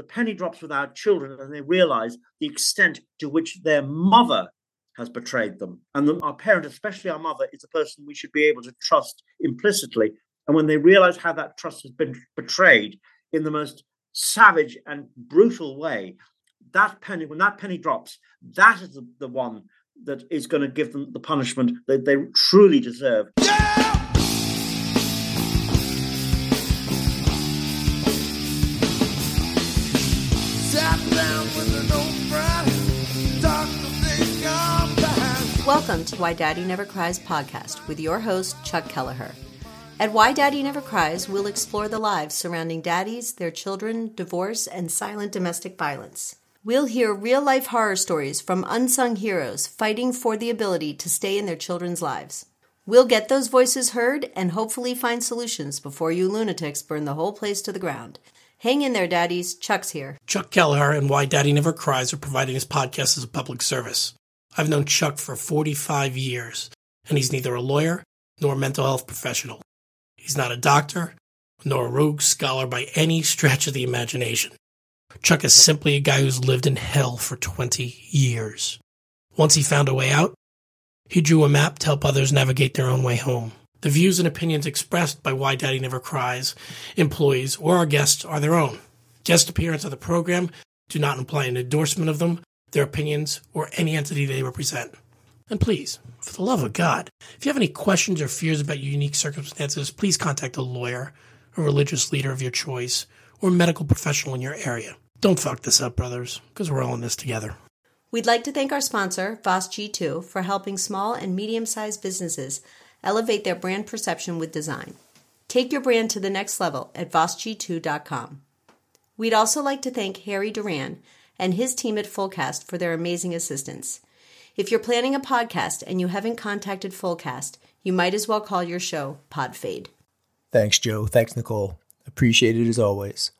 the penny drops with our children and they realize the extent to which their mother has betrayed them. And the, our parent, especially our mother, is a person we should be able to trust implicitly. And when they realize how that trust has been betrayed in the most savage and brutal way, that penny, when that penny drops, that is the, the one that is going to give them the punishment that they truly deserve. Yeah! Welcome to Why Daddy Never Cries podcast with your host, Chuck Kelleher. At Why Daddy Never Cries, we'll explore the lives surrounding daddies, their children, divorce, and silent domestic violence. We'll hear real life horror stories from unsung heroes fighting for the ability to stay in their children's lives. We'll get those voices heard and hopefully find solutions before you lunatics burn the whole place to the ground. Hang in there, daddies. Chuck's here. Chuck Kelleher and Why Daddy Never Cries are providing this podcast as a public service. I've known Chuck for 45 years, and he's neither a lawyer nor a mental health professional. He's not a doctor nor a rogue scholar by any stretch of the imagination. Chuck is simply a guy who's lived in hell for 20 years. Once he found a way out, he drew a map to help others navigate their own way home. The views and opinions expressed by Why Daddy Never Cries, employees, or our guests are their own. Guest appearance on the program do not imply an endorsement of them their opinions, or any entity they represent. And please, for the love of God, if you have any questions or fears about your unique circumstances, please contact a lawyer, a religious leader of your choice, or medical professional in your area. Don't fuck this up, brothers, because we're all in this together. We'd like to thank our sponsor, Voss G2, for helping small and medium sized businesses elevate their brand perception with design. Take your brand to the next level at VossG2.com. We'd also like to thank Harry Duran and his team at Fullcast for their amazing assistance. If you're planning a podcast and you haven't contacted Fullcast, you might as well call your show Podfade. Thanks, Joe. Thanks, Nicole. Appreciate it as always.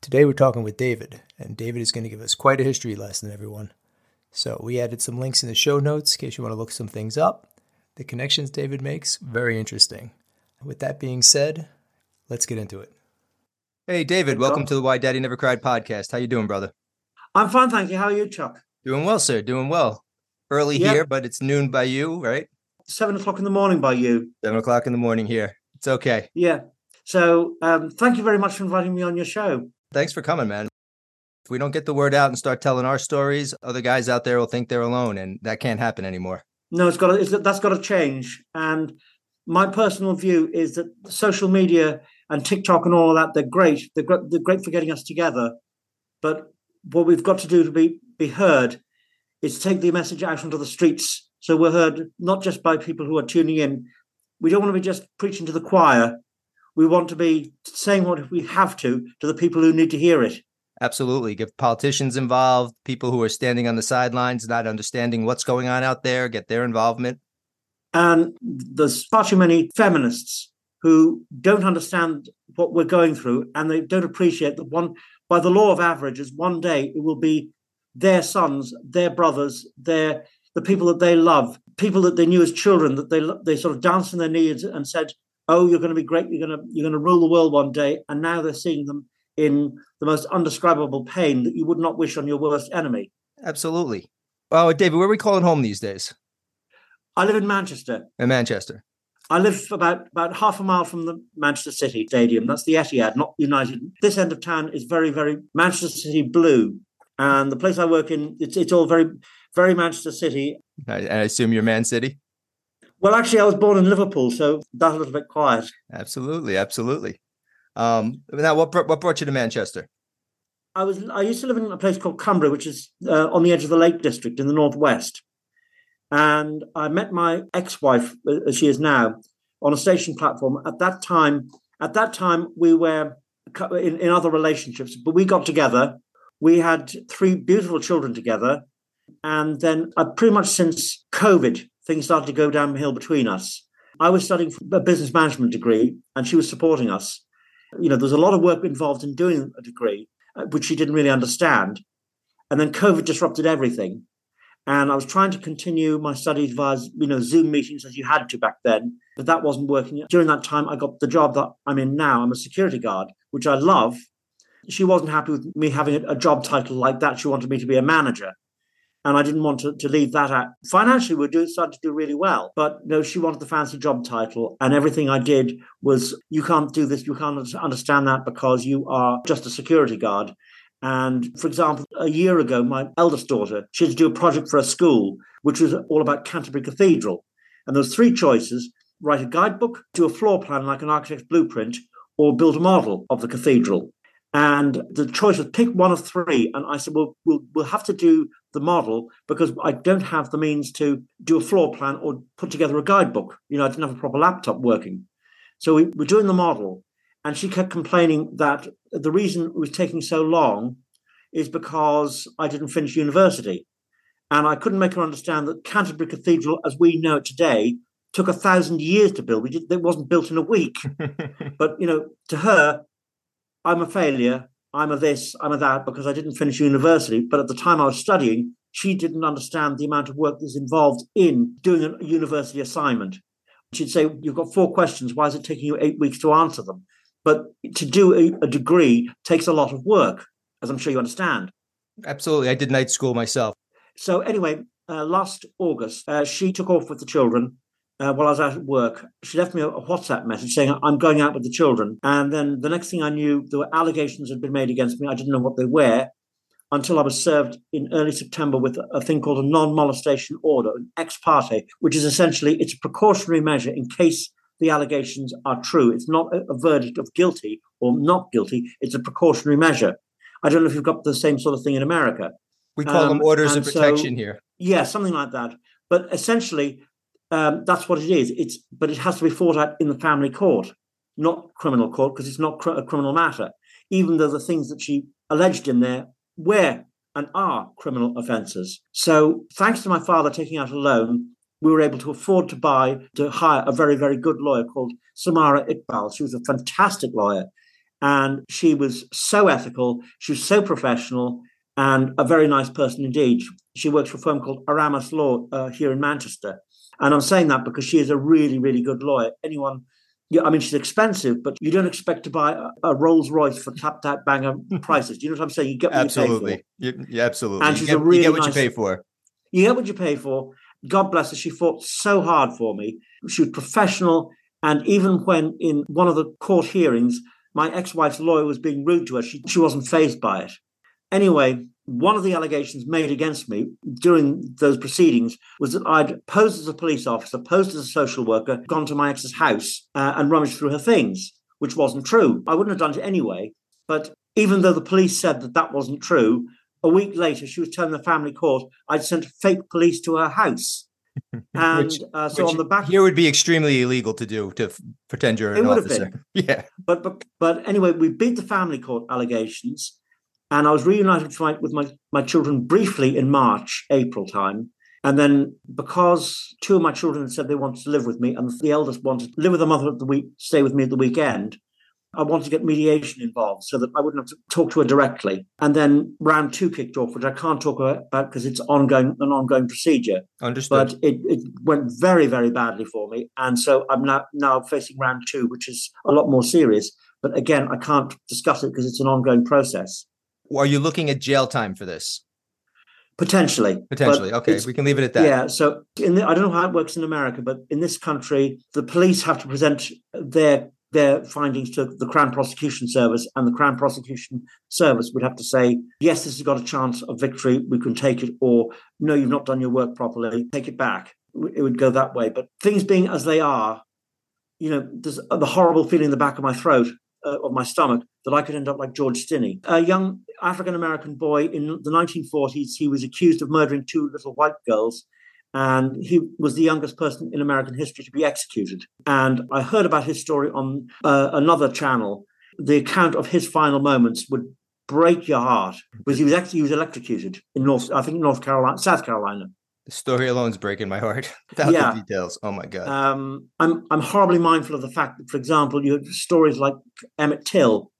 Today we're talking with David, and David is going to give us quite a history lesson, everyone. So we added some links in the show notes in case you want to look some things up. The connections David makes, very interesting. With that being said, let's get into it. Hey, David, welcome to the Why Daddy Never Cried podcast. How you doing, brother? I'm fine, thank you. How are you, Chuck? Doing well, sir. Doing well. Early here, but it's noon by you, right? Seven o'clock in the morning by you. Seven o'clock in the morning here. It's okay. Yeah. So um, thank you very much for inviting me on your show. Thanks for coming, man. If we don't get the word out and start telling our stories, other guys out there will think they're alone, and that can't happen anymore. No, it's got to, it's, that's got to change. And my personal view is that social media and TikTok and all of that, they're great. They're, they're great for getting us together. But what we've got to do to be be heard is take the message out onto the streets so we're heard not just by people who are tuning in. We don't want to be just preaching to the choir. We want to be saying what we have to to the people who need to hear it. Absolutely. Get politicians involved, people who are standing on the sidelines, not understanding what's going on out there, get their involvement. And there's far too many feminists who don't understand what we're going through and they don't appreciate that one by the law of averages, one day it will be their sons, their brothers, their the people that they love, people that they knew as children, that they they sort of danced on their knees and said, "Oh, you're going to be great. You're going to you're going to rule the world one day." And now they're seeing them in the most undescribable pain that you would not wish on your worst enemy. Absolutely. Oh, David, where are we calling home these days? I live in Manchester. In Manchester. I live about, about half a mile from the Manchester City Stadium. That's the Etihad, not United. This end of town is very, very Manchester City blue. And the place I work in, it's, it's all very, very Manchester City. I, I assume you're Man City? Well, actually, I was born in Liverpool, so that's a little bit quiet. Absolutely, absolutely. Um, now, what what brought you to Manchester? I was I used to live in a place called Cumbria, which is uh, on the edge of the Lake District in the northwest. And I met my ex-wife, uh, as she is now, on a station platform. At that time, at that time, we were in, in other relationships, but we got together. We had three beautiful children together, and then uh, pretty much since COVID, things started to go downhill between us. I was studying a business management degree, and she was supporting us. You know, there's a lot of work involved in doing a degree, uh, which she didn't really understand. And then COVID disrupted everything and I was trying to continue my studies via you know Zoom meetings as you had to back then, but that wasn't working. During that time, I got the job that I'm in now. I'm a security guard, which I love, she wasn't happy with me having a, job title like that. She wanted me to be a manager and I didn't want to, to leave that out. Financially, we doing starting to do really well, but no, she wanted the fancy job title, and everything I did was, you can't do this, you can't understand that because you are just a security guard. And for example, a year ago, my eldest daughter, she had to do a project for a school, which was all about Canterbury Cathedral. And there was three choices write a guidebook, do a floor plan like an architect's blueprint, or build a model of the cathedral. And the choice was pick one of three. And I said, well, we'll, we'll have to do the model because I don't have the means to do a floor plan or put together a guidebook. You know, I didn't have a proper laptop working. So we were doing the model. And she kept complaining that the reason it was taking so long is because I didn't finish university. And I couldn't make her understand that Canterbury Cathedral, as we know it today, took a thousand years to build. We did, it wasn't built in a week. but, you know, to her, I'm a failure. I'm a this, I'm a that because I didn't finish university. But at the time I was studying, she didn't understand the amount of work that's involved in doing a university assignment. She'd say, You've got four questions. Why is it taking you eight weeks to answer them? But to do a, a degree takes a lot of work, as I'm sure you understand. Absolutely. I did night school myself. So, anyway, uh, last August, uh, she took off with the children uh, while I was at work. She left me a, a, WhatsApp message saying, I'm going out with the children. And then the next thing I knew, there were allegations had been made against me. I didn't know what they were until I was served in early September with a thing called a non-molestation order, an ex parte, which is essentially it's a precautionary measure in case the allegations are true. It's not a, verdict of guilty or not guilty. It's a precautionary measure. I don't know if you've got the same sort of thing in America. We call um, them orders of protection so, here. Yeah, something like that. But essentially, um, that's what it is. It's but it has to be fought out in the family court, not criminal court, because it's not cr- a criminal matter. Even though the things that she alleged in there were and are criminal offences. So, thanks to my father taking out a loan, we were able to afford to buy to hire a very very good lawyer called Samara Iqbal. She was a fantastic lawyer, and she was so ethical. She was so professional. And a very nice person indeed. She works for a firm called Aramis Law uh, here in Manchester and I'm saying that because she is a really, really good lawyer. Anyone, yeah, I mean, she's expensive, but you don't expect to buy a, a Rolls Royce for tap tap banger prices. Do you know what I'm saying? You get what absolutely. you pay for. Yeah, absolutely. And she's you get, a really you get what nice, you pay for. You get what you pay for. God bless her. She fought so hard for me. She was professional. And even when in one of the court hearings, my ex-wife's lawyer was being rude to her, she, she wasn't fazed by it. Anyway, one of the allegations made against me during those proceedings was that I'd posed as a police officer, posed as a social worker, gone to my ex's house uh, and rummaged through her things, which wasn't true. I wouldn't have done it anyway. But even though the police said that that wasn't true, a week later she was telling the family court I'd sent fake police to her house. And which, uh, so on the back here would be extremely illegal to do to f- pretend you're an officer. Yeah, but but but anyway, we beat the family court allegations and I was reunited with my, with my my children briefly in March, April time. And then because two of my children said they wanted to live with me, and the eldest wanted to live with the mother at the week, stay with me at the weekend, I wanted to get mediation involved so that I wouldn't have to talk to her directly. And then round two kicked off, which I can't talk about because it's ongoing, an ongoing procedure. Understood. But it, it went very, very badly for me. And so I'm now, now facing round two, which is a lot more serious. But again, I can't discuss it because it's an ongoing process. Are you looking at jail time for this? Potentially. Potentially. Okay. We can leave it at that. Yeah. So in the, I don't know how it works in America, but in this country, the police have to present their their findings to the Crown Prosecution Service, and the Crown Prosecution Service would have to say, yes, this has got a chance of victory, we can take it, or no, you've not done your work properly, take it back. It would go that way. But things being as they are, you know, there's the horrible feeling in the back of my throat uh, of my stomach that I could end up like George Stinney. A young African American boy in the 1940s, he was accused of murdering two little white girls. And he was the youngest person in American history to be executed. And I heard about his story on uh, another channel. The account of his final moments would break your heart because he was actually he was electrocuted in North, I think North Carolina, South Carolina. The story alone is breaking my heart without yeah. the details. Oh my god. Um, I'm I'm horribly mindful of the fact that, for example, you have stories like Emmett Till,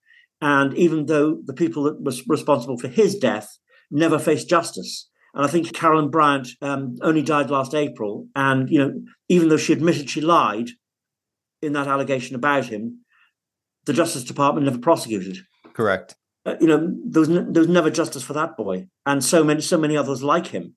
and even though the people that was responsible for his death never faced justice. And I think Carolyn Bryant um, only died last April, and you know, even though she admitted she lied in that allegation about him, the Justice Department never prosecuted. Correct. uh, you know, there was, there was never justice for that boy, and so many, so many others like him.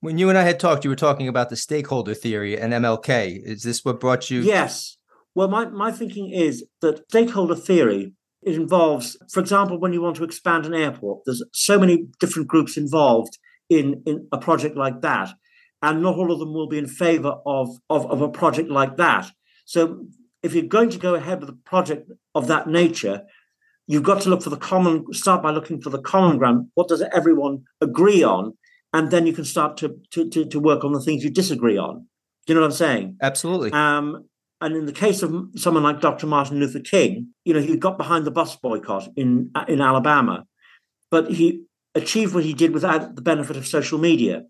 When you and I had talked, you were talking about the stakeholder theory and MLK. Is this what brought you? Yes. Well, my, my thinking is that stakeholder theory it involves, for example, when you want to expand an airport, there's so many different groups involved in, in a project like that, and not all of them will be in favor of, of, of a project like that. So if you're going to go ahead with a project of that nature, you've got to look for the common start by looking for the common ground what does everyone agree on and then you can start to to to, to work on the things you disagree on do you know what i'm saying Absolutely. um and in the case of someone like dr martin luther king you know he got behind the bus boycott in in alabama but he achieved what he did without the benefit of social media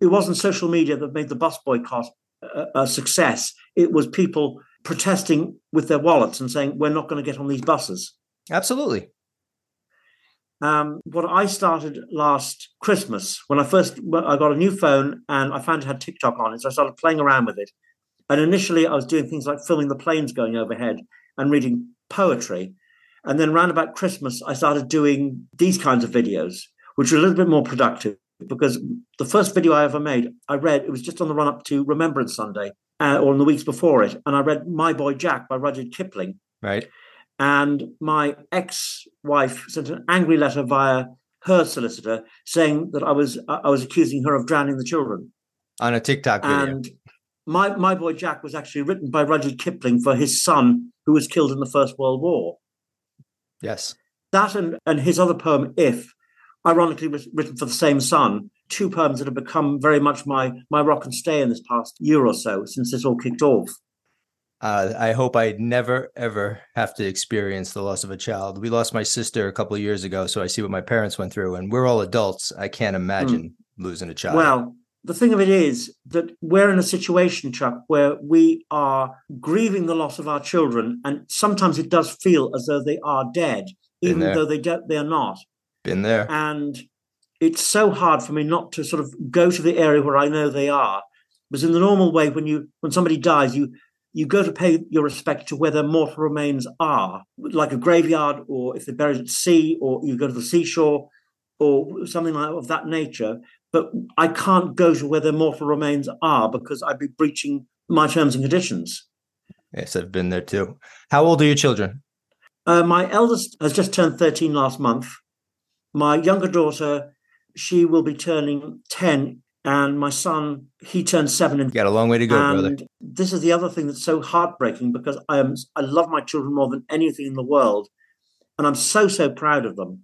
it wasn't social media that made the bus boycott a, a success it was people protesting with their wallets and saying we're not going to get on these buses Absolutely. um, what I started last Christmas when I first I got a new phone and I found it had TikTok on it, so I started playing around with it. And initially, I was doing things like filming the planes going overhead and reading poetry. And then, round about Christmas, I started doing these kinds of videos, which were a little bit more productive because the first video I ever made, I read it was just on the run up to Remembrance Sunday uh, or in the weeks before it, and I read My Boy Jack by Rudyard Kipling Right. and my ex-wife sent an angry letter via her solicitor saying that I was I was accusing her of drowning the children. On a TikTok video. And my my boy Jack was actually written by Rudyard Kipling for his son who was killed in the First World War. yes. That and and his other poem If, ironically was written for the same son. Two poems that have become very much my my rock and stay in this past year or so since this all kicked off. Uh, I hope I never ever have to experience the loss of a child. We lost my sister a couple of years ago, so I see what my parents went through, and we're all adults. I can't imagine losing a child. Well, the thing of it is that we're in a situation, Chuck, where we are grieving the loss of our children, and sometimes it does feel as though they are dead, even though they don't, they are not. been there. And it's so hard for me not to sort of go to the area where I know they are, because in the normal way, when you when somebody dies, you you go to pay your respect to where their mortal remains are, like a graveyard, or if they're buried at sea, or you go to the seashore, or something like of that nature. But I can't go to where their mortal remains are because I'd be breaching my terms and conditions. Yes, I've been there too. How old are your children? Uh, my eldest has just turned 13 last month. My younger daughter, she will be turning 10. And my son, he turned seven in You got a long way to go, brother. this is the other thing that's so heartbreaking because I am I love my children more than anything in the world, and I'm so so proud of them.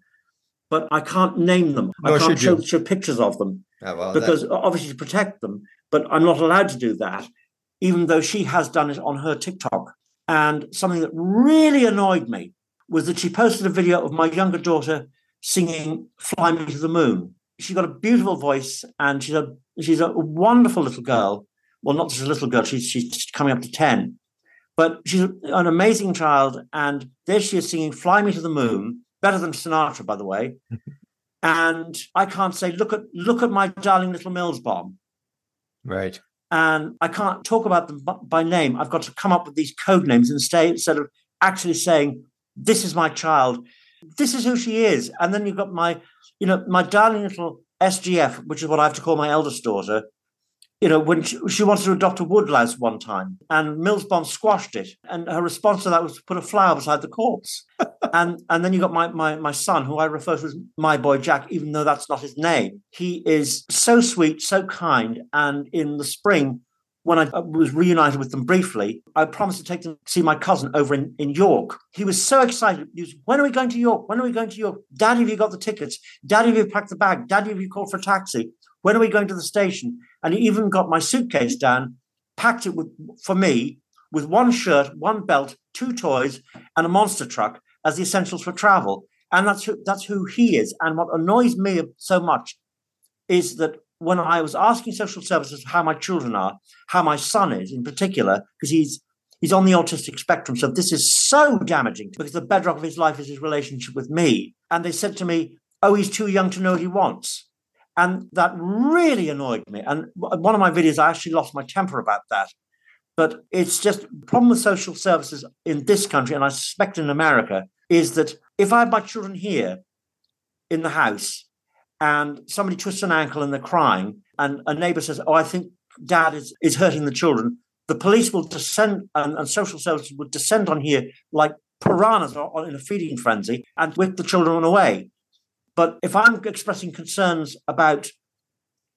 But I can't name them. Nor I can't show, show pictures of them Oh, well, that- because obviously to protect them. But I'm not allowed to do that, even though she has done it on her TikTok. And something that really annoyed me was that she posted a video of my younger daughter singing "Fly Me to the Moon." She's got a beautiful voice, and she's a she's a wonderful little girl. Well, not just a little girl; she's she's coming up to ten, but she's an amazing child. And there she is singing "Fly Me to the Moon," better than Sinatra, by the way. and I can't say, "Look at look at my darling little Mills bomb." right. and I can't talk about them by name. I've got to come up with these code names instead, instead of actually saying, "This is my child. This is who she is." And then you've got my, you know, my darling little SGF, which is what I have to call my eldest daughter. You know, when she, she wanted to adopt a woodlouse one time, and Millsbomb squashed it, and her response to that was to put a flower beside the corpse. and and then you got my my my son, who I refer to as my boy Jack, even though that's not his name. He is so sweet, so kind, and in the spring, when I uh, was reunited with them briefly, I promised to take them to see my cousin over in, in York. He was so excited. He was, when are we going to York? When are we going to York? Daddy, have you got the tickets? Daddy, have you packed the bag? Daddy, have you called for a taxi? When are we going to the station? And he even got my suitcase down, packed it with for me with one shirt, one belt, two toys, and a monster truck as the essentials for travel. And that's who, that's who he is. And what annoys me so much is that when I was asking social services how my children are, how my son is in particular, because he's he's on the autistic spectrum, so this is so damaging because the bedrock of his life is his relationship with me. And they said to me, "Oh, he's too young to know what he wants." And that really annoyed me. And one of my videos, I actually lost my temper about that. But it's just a problem with social services in this country, and I suspect in America, is that if I have my children here in the house and somebody twists an ankle and they're crying, and a neighbor says, Oh, I think dad is, is hurting the children, the police will descend and, and social services will descend on here like piranhas in a feeding frenzy and whip the children away. But if I'm expressing concerns about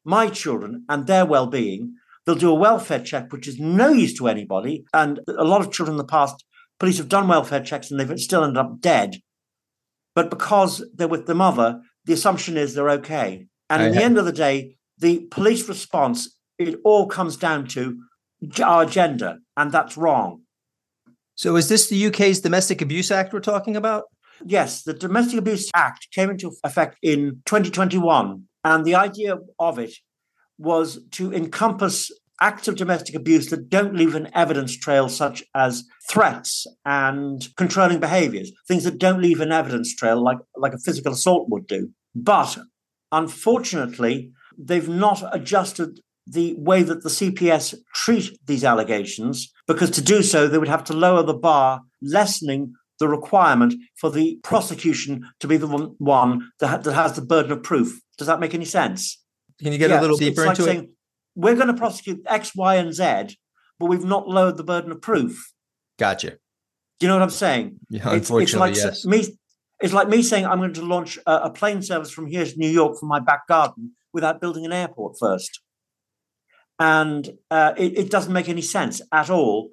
my children and their well being, they'll do a welfare check, which is no use to anybody. And a lot of children in the past, police have done welfare checks and they've still ended up dead. But because they're with the mother, the assumption is they're okay. And in the end of the day, the police response, it all comes down to our gender, and that's wrong. So, is this the UK's Domestic Abuse Act we're talking about? Yes, the Domestic Abuse Act came into effect in 2021. And the idea of it was to encompass acts of domestic abuse that don't leave an evidence trail, such as threats and controlling behaviors, things that don't leave an evidence trail, like, like a physical assault would do. But unfortunately, they've not adjusted the way that the CPS treat these allegations, because to do so, they would have to lower the bar, lessening the requirement for the prosecution to be the one that, that has the burden of proof. Does that make any sense? Can you get yeah, a little deeper like into saying, it? We're going to prosecute X, Y, and Z, but we've not lowered the burden of proof. Gotcha. Do you know what I'm saying? Yeah, unfortunately, it's, it's like yes. Me, it's like me saying I'm going to launch a, a plane service from here to New York from my back garden without building an airport first. And uh, it, it doesn't make any sense at all.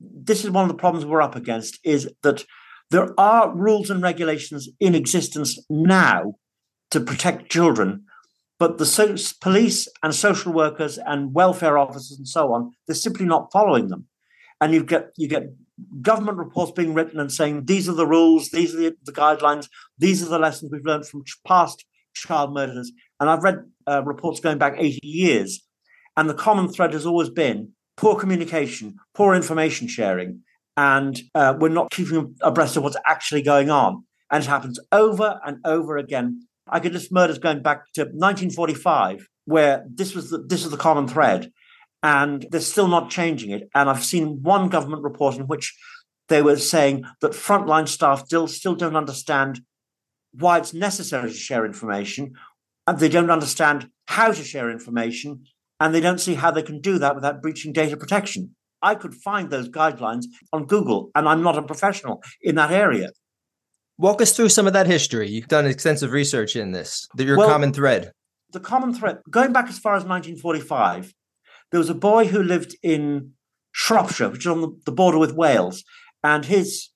This is one of the problems we're up against is that there are rules and regulations in existence now to protect children, but the so- police and social workers and welfare officers and so on, they're simply not following them. And you get you get government reports being written and saying these are the rules, these are the, the guidelines, these are the lessons we've learned from past child murders. And I've read uh, reports going back 80 years, and the common thread has always been poor communication, poor information sharing, and uh, we're not keeping abreast of what's actually going on. And it happens over and over again. I could list murders going back to 1945, where this was the, this is the common thread, and they're still not changing it. And I've seen one government report in which they were saying that frontline staff still still don't understand why it's necessary to share information, and they don't understand how to share information, and they don't see how they can do that without breaching data protection. I could find those guidelines on Google, and I'm not a professional in that area. Walk us through some of that history. You've done extensive research in this, your well, common thread. The common thread, going back as far as 1945, there was a boy who lived in Shropshire, which is on the, border with Wales, and his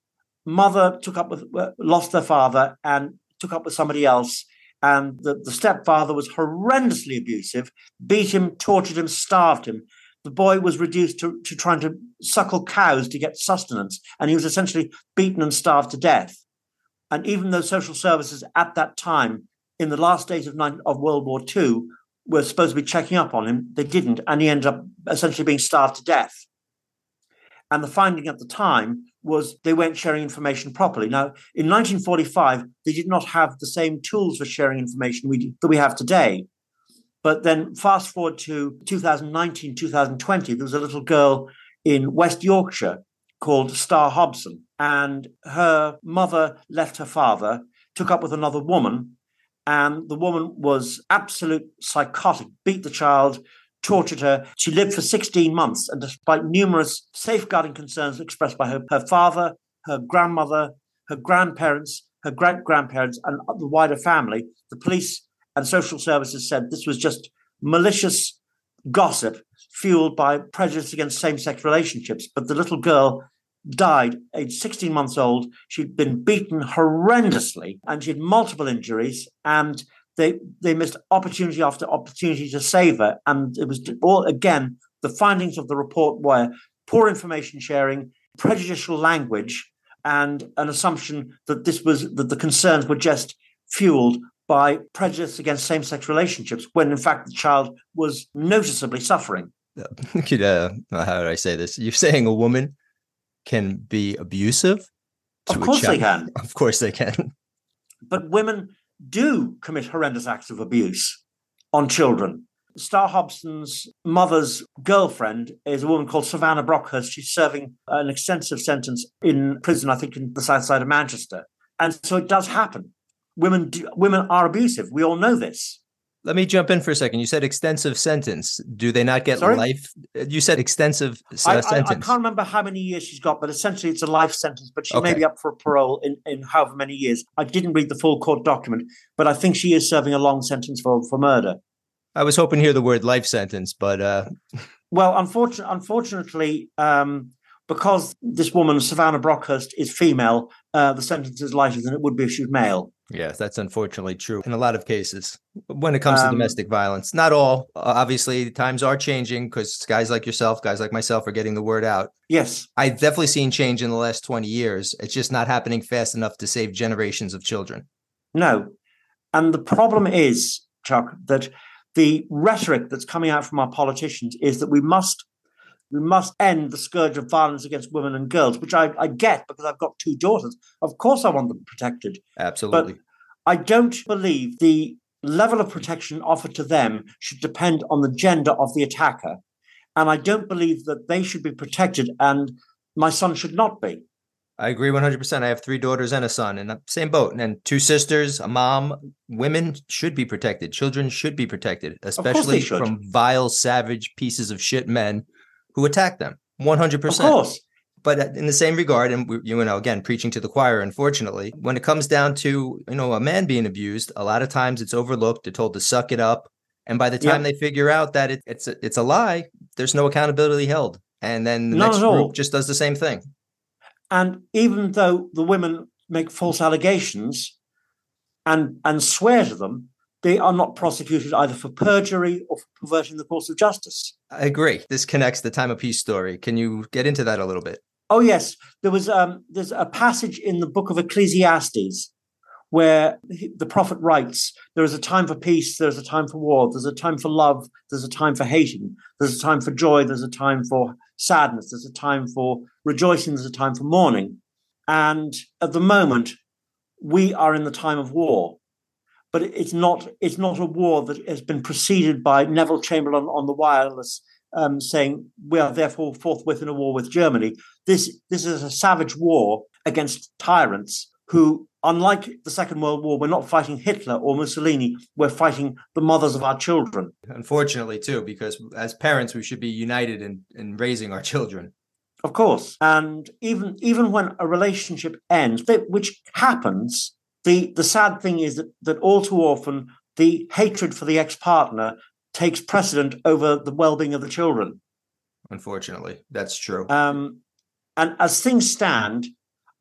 mother took up with, lost their father and took up with somebody else. And the, the stepfather was horrendously abusive, beat him, tortured him, starved him the boy was reduced to, to trying to suckle cows to get sustenance, and he was essentially beaten and starved to death. And even though social services at that time, in the last days of, of World War II, were supposed to be checking up on him, they didn't, and he ended up essentially being starved to death. And the finding at the time was they weren't sharing information properly. Now, in 1945, they did not have the same tools for sharing information we, that we have today. But then fast forward to 2019, 2020, there was a little girl in West Yorkshire called Star Hobson. And her mother left her father, took up with another woman, and the woman was absolute psychotic, beat the child, tortured her. She lived for 16 months, and despite numerous safeguarding concerns expressed by her, her father, her grandmother, her grandparents, her great grandparents, and the wider family, the police and social services said this was just malicious gossip fueled by prejudice against same sex relationships. But the little girl died, aged 16 months old. She'd been beaten horrendously and she had multiple injuries. And they, they missed opportunity after opportunity to save her. And it was all, again, the findings of the report were poor information sharing, prejudicial language, and an assumption that this was that the concerns were just fueled by prejudice against same sex relationships when in fact the child was noticeably suffering. Could, uh, how do I say this? You're saying a woman can be abusive? Of course they can. Of course they can. But women do commit horrendous acts of abuse on children. Star Hobson's mother's girlfriend is a woman called Savannah Brockhurst. She's serving an extensive sentence in prison, I think, in the south side of Manchester. and so it does happen. Women do, women are abusive. We all know this. Let me jump in for a second. You said extensive sentence. Do they not get Sorry? life? You said extensive uh, I, I, I can't remember how many years she's got, but essentially it's a life sentence. But she may be up for parole in, in however many years. I didn't read the full court document, but I think she is serving a long sentence for, for murder. I was hoping to hear the word life sentence, but uh, Well, unfortunately, unfortunately, um, because this woman Savannah Brockhurst is female, uh, the sentence is lighter than it would be if she was male. Yeah, that's unfortunately true in a lot of cases when it comes to Um, domestic violence. Not all. Obviously, times are changing because guys like yourself, guys like myself, are getting the word out. Yes, I've definitely seen change in the last 20 years. It's just not happening fast enough to save generations of children. no, and the problem is, Chuck, that the rhetoric that's coming out from our politicians is that we must we must end the scourge of violence against women and girls, which I, I get because I've got two daughters. Of course, I want them protected. Absolutely. But I don't believe the level of protection offered to them should depend on the gender of the attacker. And I don't believe that they should be protected and my son should not be. I agree 100%. I have three daughters and a son, in the same boat. And two sisters, a mom. Women should be protected. Children should be protected, especially should. from vile, savage pieces of shit men who attack them. 100%. Of course. But uh, in the same regard, and we, you know, again, preaching to the choir, unfortunately, when it comes down to, you know, a man being abused, a lot of times it's overlooked. They're told to suck it up. And by the Yeah. time they figure out that it, it's, a, it's a lie, there's no accountability held. And then the Not next group just does the same thing. And even though the women make false allegations and, and swear to them, they are not prosecuted either for perjury or for perverting the course of justice. I agree. This connects the time of peace story. Can you get into that a little bit? Oh yes, there was um, there's a passage in the book of Ecclesiastes where the prophet writes, "There is a time for peace, there is a time for war, there's a time for love, there's a time for hating, there's a time for joy, there's a time for sadness, there's a time for rejoicing, there's a time for mourning." And at the moment, we are in the time of war, but it's not it's not a war that has been preceded by Neville Chamberlain on the wireless um, saying we are therefore forthwith in a war with Germany. This this is a savage war against tyrants who, unlike the Second World War, we're not fighting Hitler or Mussolini. We're fighting the mothers of our children. Unfortunately, too, because as parents, we should be united in, in raising our children. Of course, and even even when a relationship ends, which happens, the the sad thing is that that all too often the hatred for the ex partner takes precedent over the well being of the children. Unfortunately, that's true. Um, and as things stand,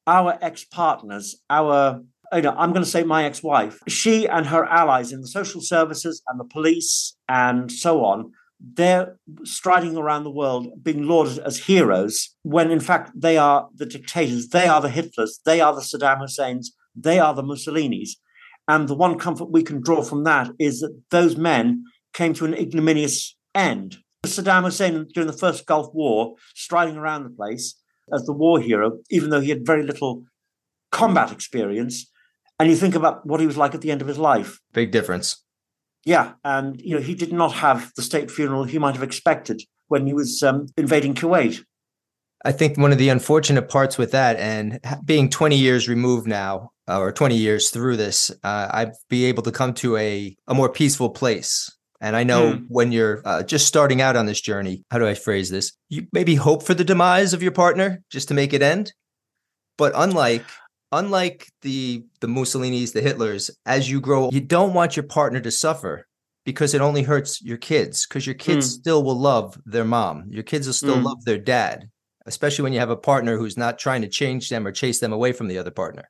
our ex partners, our, you know, I'm going to say my ex wife, she and her allies in the social services and the police and so on, they're striding around the world being lauded as heroes when in fact they are the dictators, they are the Hitlers, they are the Saddam Husseins, they are the Mussolinis. And the one comfort we can draw from that is that those men came to an ignominious end. Saddam Hussein during the first Gulf War, striding around the place as the war hero, even though he had very little combat experience. And you think about what he was like at the end of his life. Big difference. Yeah, and you know he did not have the state funeral he might have expected when he was um, invading Kuwait. I think one of the unfortunate parts with that, and being 20 years removed now, uh, or 20 years through this, uh, I'd be able to come to a, a more peaceful place. And I know Hmm. when you're uh, just starting out on this journey, how do I phrase this? You maybe hope for the demise of your partner just to make it end. But unlike unlike the the Mussolinis, the Hitlers, as you grow, you don't want your partner to suffer because it only hurts your kids. Because your kids still will love their mom. Your kids will still Mm. love their dad, especially when you have a partner who's not trying to change them or chase them away from the other partner.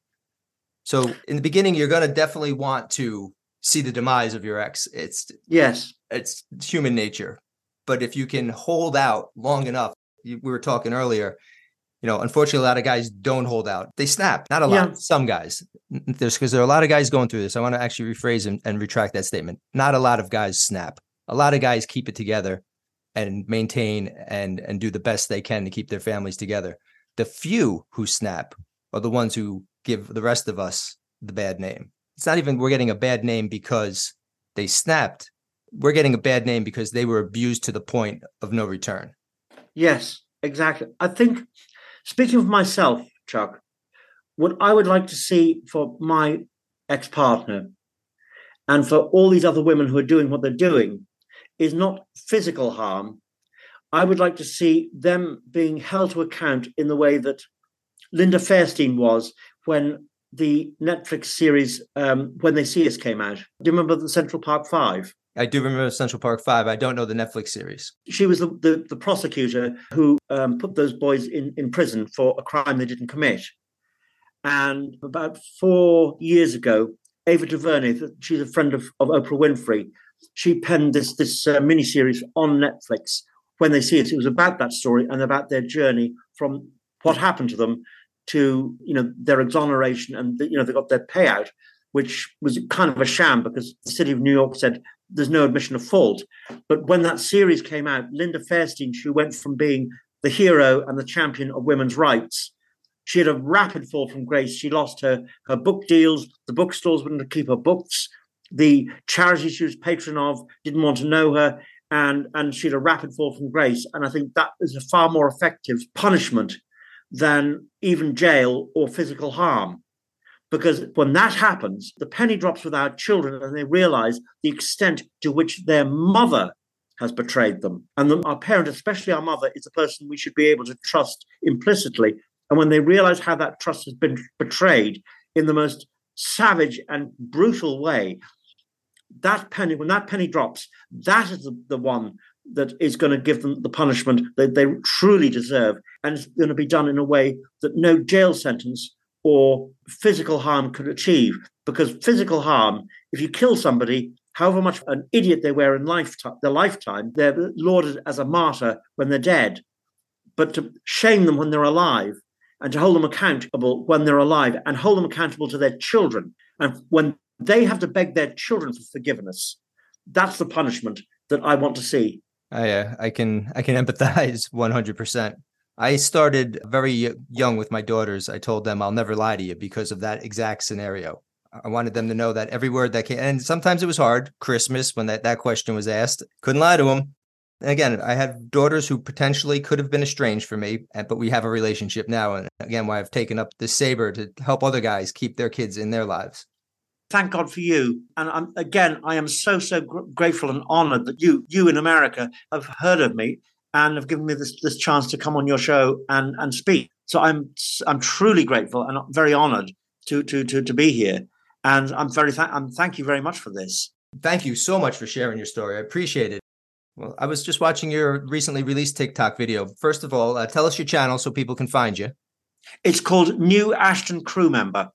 So in the beginning, you're going to definitely want to see the demise of your ex. It's Yes, it's human nature. But if you can hold out long enough, we were talking earlier, you know, unfortunately, a lot of guys don't hold out. They snap. Not a lot. Yeah. Some guys. There's because there are a lot of guys going through this. I want to actually rephrase and, and retract that statement. Not a lot of guys snap. A lot of guys keep it together and maintain and and do the best they can to keep their families together. The few who snap are the ones who give the rest of us the bad name. It's not even we're getting a bad name because they snapped we're getting a bad name because they were abused to the point of no return. yes, exactly. I think, speaking of myself, Chuck, what I would like to see for my ex partner and for all these other women who are doing what they're doing is not physical harm. I would like to see them being held to account in the way that Linda Fairstein was when the Netflix series um, When They See Us came out. Do you remember the Central Park Five? I do remember Central Park Five. I don't know the Netflix series. She was the, the, the prosecutor who um, put those boys in, in prison for a crime they didn't commit. And about four years ago, Ava DuVernay, she's a friend of, of Oprah Winfrey, she penned this this uh, miniseries on Netflix. When they see it, it was about that story and about their journey from what happened to them to you know their exoneration and you know they got their payout, which was kind of a sham because the city of New York said there's no admission of fault. But when that series came out, Linda Fairstein, she went from being the hero and the champion of women's rights she had a rapid fall from grace. She lost her, her book deals. The bookstores wouldn't keep her books. The charity she was patron of didn't want to know her. And, and she had a rapid fall from grace. And I think that is a far more effective punishment than even jail or physical harm. Because when that happens, the penny drops with our children and they realize the extent to which their mother has betrayed them. And the, our parent, especially our mother, is the person we should be able to trust implicitly and when they realize how that trust has been betrayed in the most savage and brutal way, that penny, when that penny drops, that is the, the one that is going to give them the punishment that they truly deserve. And it's going to be done in a way that no jail sentence or physical harm could achieve. Because physical harm, if you kill somebody, however much an idiot they were in lifetime, their lifetime, they're lauded as a martyr when they're dead. But to shame them when they're alive and to hold them accountable when they're alive and hold them accountable to their children. And when they have to beg their children for forgiveness, that's the punishment that I want to see. I uh, I can I can empathize 100%. I started very young with my daughters. I told them I'll never lie to you because of that exact scenario. I wanted them to know that every word that came, and sometimes it was hard. Christmas, when that, that question was asked, couldn't lie to them. And again, I have daughters who potentially could have been estranged from me, but we have a relationship now. And again, why I've taken up the saber to help other guys keep their kids in their lives. Thank God for you. And I'm, again, I am so, so gr- grateful and honored that you, you in America have heard of me and have given me this, this chance to come on your show and, and speak. So I'm, I'm truly grateful and very honored to, to, to, to be here. And I'm very, th- I'm, thank you very much for this. Thank you so much for sharing your story. I appreciate it. Well, I was just watching your recently released TikTok video. First of all, uh, tell us your channel so people can find you. It's called New Ashton Crew Member.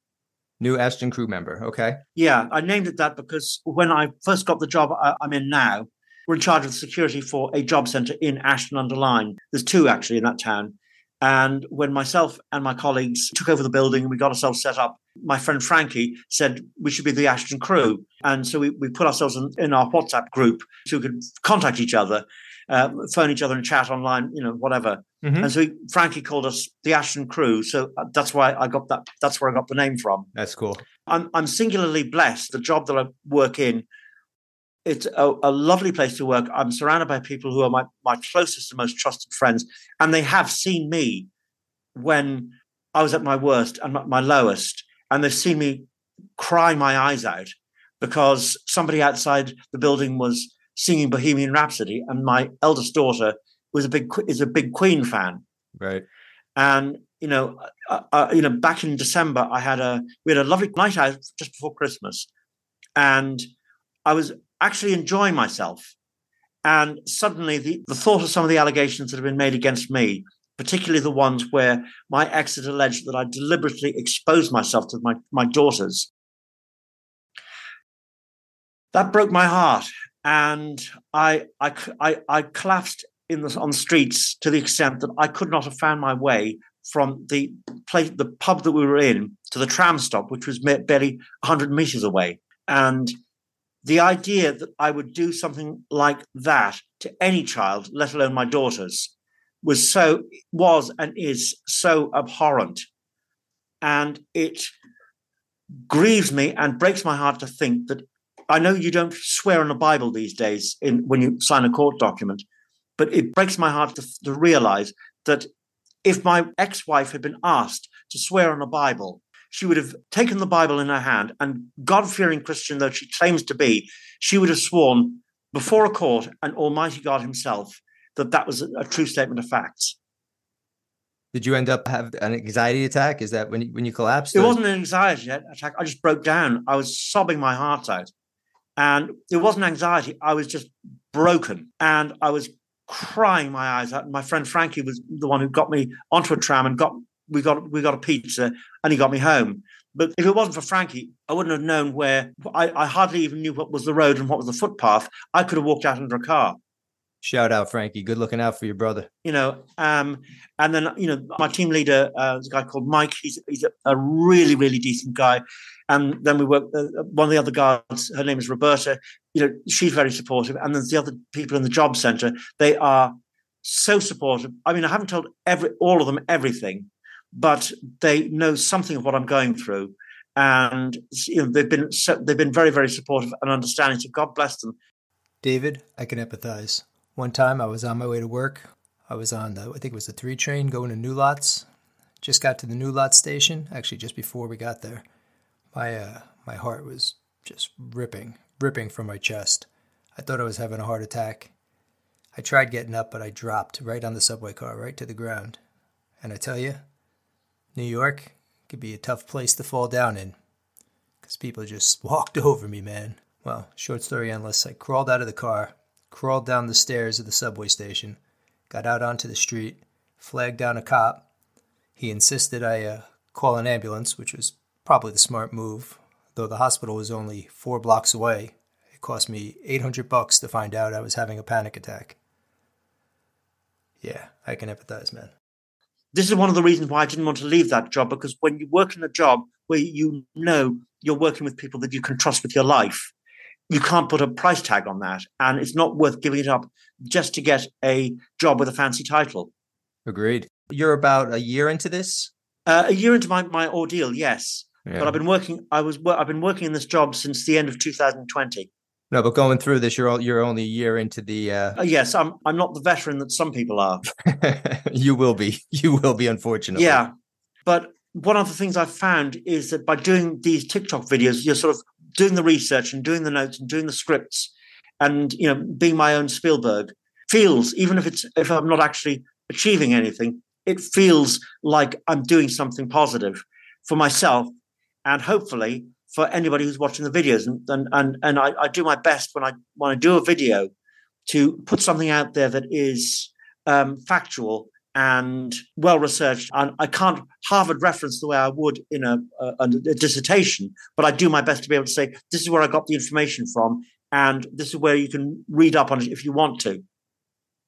New Ashton Crew Member. Okay. Yeah, I named it that because when I first got the job I'm in now, we're in charge of the security for a job centre in Ashton under Lyne. There's two actually in that town. And when myself and my colleagues took over the building and we got ourselves set up, my friend Frankie said we should be the Ashton crew. And so we, we put ourselves in, in our WhatsApp group so we could contact each other, uh, phone each other and chat online, you know, whatever. Mm-hmm. And so he, Frankie called us the Ashton crew. So uh, that's why I got that. That's where I got the name from. That's cool. I'm, I'm singularly blessed. The job that I work in it's a, a, lovely place to work. I'm surrounded by people who are my, my closest and most trusted friends, and they have seen me when I was at my worst and my lowest, and they've seen me cry my eyes out because somebody outside the building was singing Bohemian Rhapsody, and my eldest daughter was a big is a big Queen fan, right? And you know, uh, uh, you know, back in December, I had a we had a lovely night out just before Christmas, and I was actually enjoying myself. And suddenly, the, the thought of some of the allegations that have been made against me, particularly the ones where my ex had alleged that I deliberately exposed myself to my, my daughters, that broke my heart. And I, I, I, I collapsed in the, on the streets to the extent that I could not have found my way from the place, the pub that we were in to the tram stop, which was barely 100 meters away. And the idea that I would do something like that to any child, let alone my daughters, was so was and is so abhorrent, and it grieves me and breaks my heart to think that I know you don't swear on the Bible these days in when you sign a court document, but it breaks my heart to, to realize that if my ex-wife had been asked to swear on a Bible, she would have taken the Bible in her hand and, God fearing Christian though she claims to be, she would have sworn before a court and Almighty God Himself that that was a, a true statement of facts. Did you end up have an anxiety attack? Is that when you, when you collapsed? It or? wasn't an anxiety attack. I just broke down. I was sobbing my heart out, and it wasn't anxiety. I was just broken, and I was crying my eyes out. My friend Frankie was the one who got me onto a tram and got we got we got a pizza, and he got me home. But if it wasn't for Frankie, I wouldn't have known where. I, I hardly even knew what was the road and what was the footpath. I could have walked out under a car. Shout out, Frankie. Good looking out for your brother. You know, um, and then you know, my team leader uh, is a guy called Mike. He's he's a, a really really decent guy. And then we work. Uh, one of the other guards, her name is Roberta. You know, she's very supportive. And then the other people in the job center, they are so supportive. I mean, I haven't told every all of them everything, but they know something of what I'm going through, and you know, they've been so, they've been very very supportive and understanding. So God bless them. David, I can empathize. One time I was on my way to work. I was on the, I think it was the three train going to New Lots. Just got to the New Lots station, actually just before we got there. My uh, my heart was just ripping, ripping from my chest. I thought I was having a heart attack. I tried getting up, but I dropped right on the subway car, right to the ground. And I tell you, New York could be a tough place to fall down in, because people just walked over me, man. Well, short story endless. I crawled out of the car, crawled down the stairs of the subway station, got out onto the street, flagged down a cop. He insisted I uh, call an ambulance, which was probably the smart move, though the hospital was only four blocks away. It cost me 800 bucks to find out I was having a panic attack. Yeah, I can empathize, man. This is one of the reasons why I didn't want to leave that job because when you work in a job where you know you're working with people that you can trust with your life, you can't put a price tag on that. And it's not worth giving it up just to get a job with a fancy title. Agreed. You're about a year into this? Uh, a year into my, my ordeal, yes. Yeah. But I've been working. I was. I've been working in this job since the end of 2020. No, but going through this, you're you're only a year into the. Uh... Uh, yes, I'm. I'm not the veteran that some people are. you will be. You will be. Unfortunately. Yeah, but one of the things I've found is that by doing these TikTok videos, you're sort of doing the research and doing the notes and doing the scripts and you know being my own Spielberg feels even if it's if I'm not actually achieving anything it feels like I'm doing something positive for myself and hopefully for anybody who's watching the videos. And and and, and I, I do my best when I when I do a video to put something out there that is um, factual and well researched. And I can't Harvard reference the way I would in a, a, a, dissertation, but I do my best to be able to say, this is where I got the information from, and this is where you can read up on it if you want to.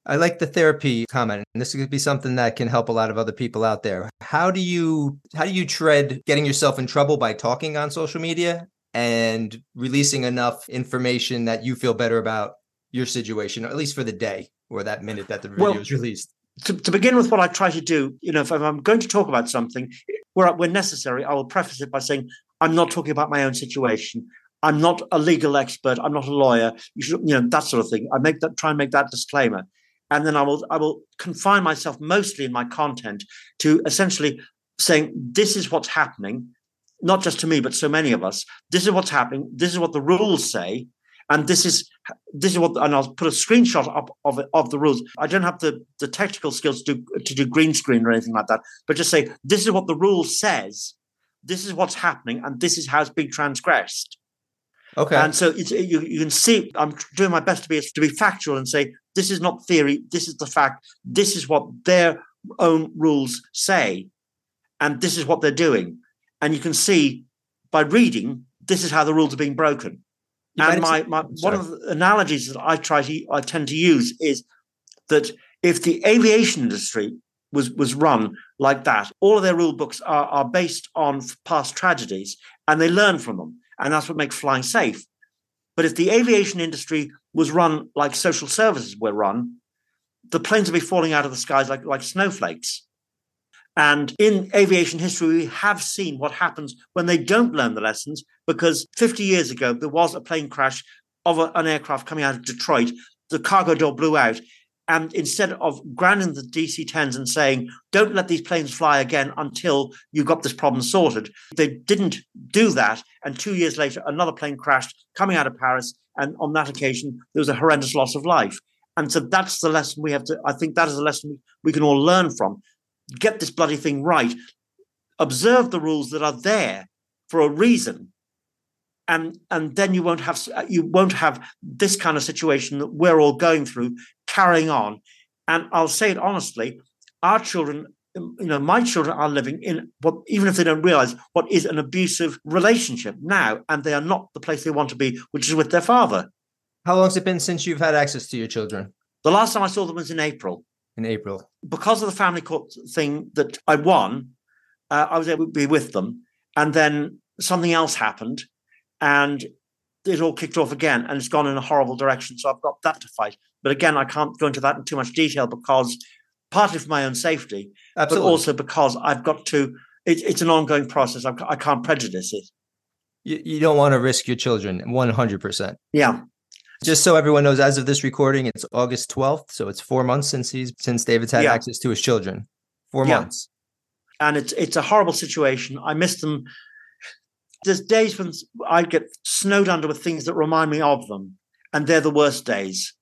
I like the therapy comment, and this could be something that can help a lot of other people out there. How do you how do you tread getting yourself in trouble by talking on social media and releasing enough information that you feel better about your situation, or at least for the day or that minute that the video well, is released? To, to, begin with, what I try to do, you know, if I'm going to talk about something where, when necessary, I will preface it by saying, I'm not talking about my own situation. I'm not a legal expert. I'm not a lawyer. You should, you know, that sort of thing. I make that, try and make that disclaimer. And then I will, I will confine myself mostly in my content to essentially saying, this is what's happening, not just to me, but so many of us. This is what's happening. This is what the rules say. And this is this is what, and I'll put a screenshot up of of the rules. I don't have the the technical skills to to do green screen or anything like that, but just say this is what the rule says. This is what's happening, and this is how it's being transgressed. Okay. And so it's, you you can see I'm doing my best to be to be factual and say this is not theory. This is the fact. This is what their own rules say, and this is what they're doing. And you can see by reading this is how the rules are being broken and my, my one of the analogies that I try to I tend to use is that if the aviation industry was was run like that, all of their rule books are, are based on past tragedies, and they learn from them, and that's what makes flying safe. But if the aviation industry was run like social services were run, the planes would be falling out of the skies like like snowflakes. And in aviation history, we have seen what happens when they don't learn the lessons, because 50 years ago, there was a plane crash of a, an aircraft coming out of Detroit. The cargo door blew out. And instead of grounding the DC 10s and saying, don't let these planes fly again until you got this problem sorted, they didn't do that. And two years later, another plane crashed coming out of Paris. And on that occasion, there was a horrendous loss of life. And so that's the lesson we have to, I think that is a lesson we can all learn from. Get this bloody thing right. Observe the rules that are there for a reason. And and then you won't have you won't have this kind of situation that we're all going through carrying on. And i'll say it honestly our children um, you know my children are living in what even if they don't realize what is an abusive relationship now and they are not the place they want to be which is with their father. How long has it been since you've had access to your children? The last time i saw them was in april in april because of the family court thing that i won uh, i was able to be with them and then something else happened and it all kicked off again and it's gone in a horrible direction. So I've got that to fight. But again, I can't go into that in too much detail because partly for my own safety, Absolutely. but also because I've got to, it, it's an ongoing process. I, I can't prejudice it. You, you don't want to risk your children 100%. Yeah. Just so everyone knows, as of this recording, it's August 12th. So it's four months since he's, since David's had yeah. access to his children. Four yeah. months. And it's, it's a horrible situation. I miss them there's days when I get snowed under with things that remind me of them, and they're the worst days.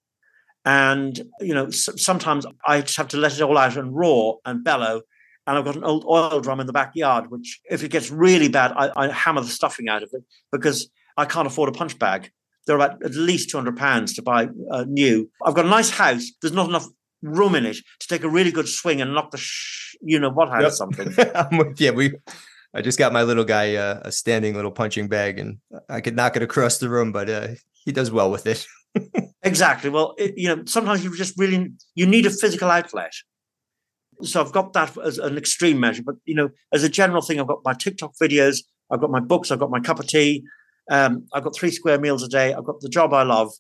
And you know, sometimes I just have to let it all out and roar and bellow. And I've got an old oil drum in the backyard, which, if it gets really bad, I, I hammer the stuffing out of it because I can't afford a punch bag. They're about at least two hundred pounds to buy uh, new. I've got a nice house. There's not enough room in it to take a really good swing and knock the sh- you know what out yep. of something. yeah, we I just got my little guy uh, a standing little punching bag, and I could knock it across the room, but uh, he does well with it. exactly. Well, it, you know, sometimes you just really you need a physical outlet. So I've got that as an extreme measure, but you know, as a general thing, I've got my TikTok videos, I've got my books, I've got my cup of tea, um, I've got three square meals a day, I've got the job I love,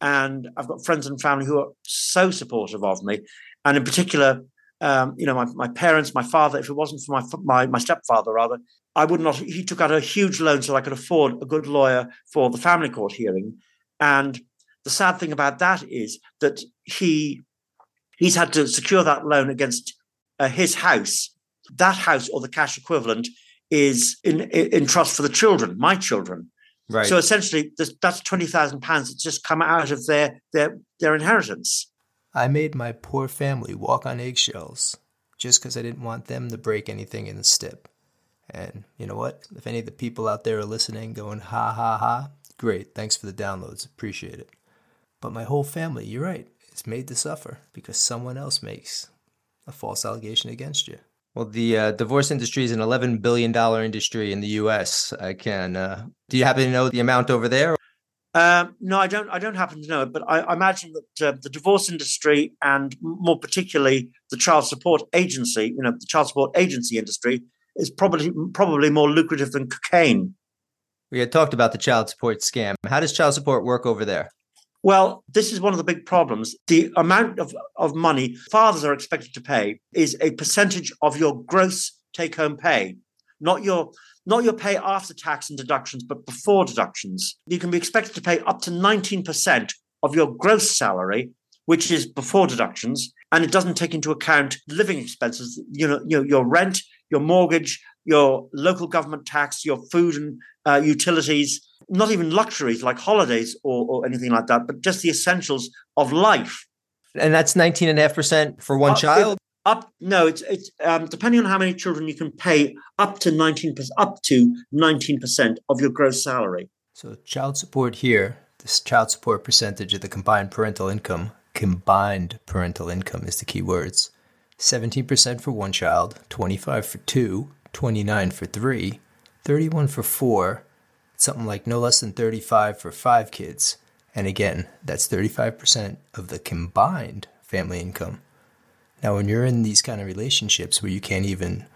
and I've got friends and family who are so supportive of me, and in particular, um, you know, my, my parents, my father, if it wasn't for my, my, my stepfather, rather, I would not, he took out a huge loan so I could afford a good lawyer for the family court hearing. And the sad thing about that is that he, he's had to secure that loan against uh, his house. That house or the cash equivalent is in, in trust for the children, my children. Right. So essentially, that's twenty thousand pounds that's just come out of their their their inheritance. I made my poor family walk on eggshells just because I didn't want them to break anything in the stip. And you know what? If any of the people out there are listening going, ha ha ha, great, thanks for the downloads, appreciate it. But my whole family, you're right, is made to suffer because someone else makes a false allegation against you. Well, the uh, divorce industry is an $11 billion industry in the US. I can. Uh, do you happen to know the amount over there? Um, no, I don't. I don't happen to know it, but I, I imagine that uh, the divorce industry and more particularly the child support agency, you know, the child support agency industry, is probably probably more lucrative than cocaine. We had talked about the child support scam. How does child support work over there? Well, this is one of the big problems. The amount of, of money fathers are expected to pay is a percentage of your gross take home pay, not your not your pay after tax and deductions, but before deductions. You can be expected to pay up to 19% of your gross salary, which is before deductions, and it doesn't take into account living expenses, you know, you know your rent, your mortgage, your local government tax, your food and uh, utilities, not even luxuries like holidays or, or, anything like that, but just the essentials of life. And that's 19.5% for one child? up no it's it's um, depending on how many children you can pay up to 19 up to 19% of your gross salary so child support here this child support percentage of the combined parental income combined parental income is the key words 17% for one child 25 for two 29 for three 31 for four something like no less than 35 for five kids and again that's 35% of the combined family income now, when you're in these kind of relationships where you can't even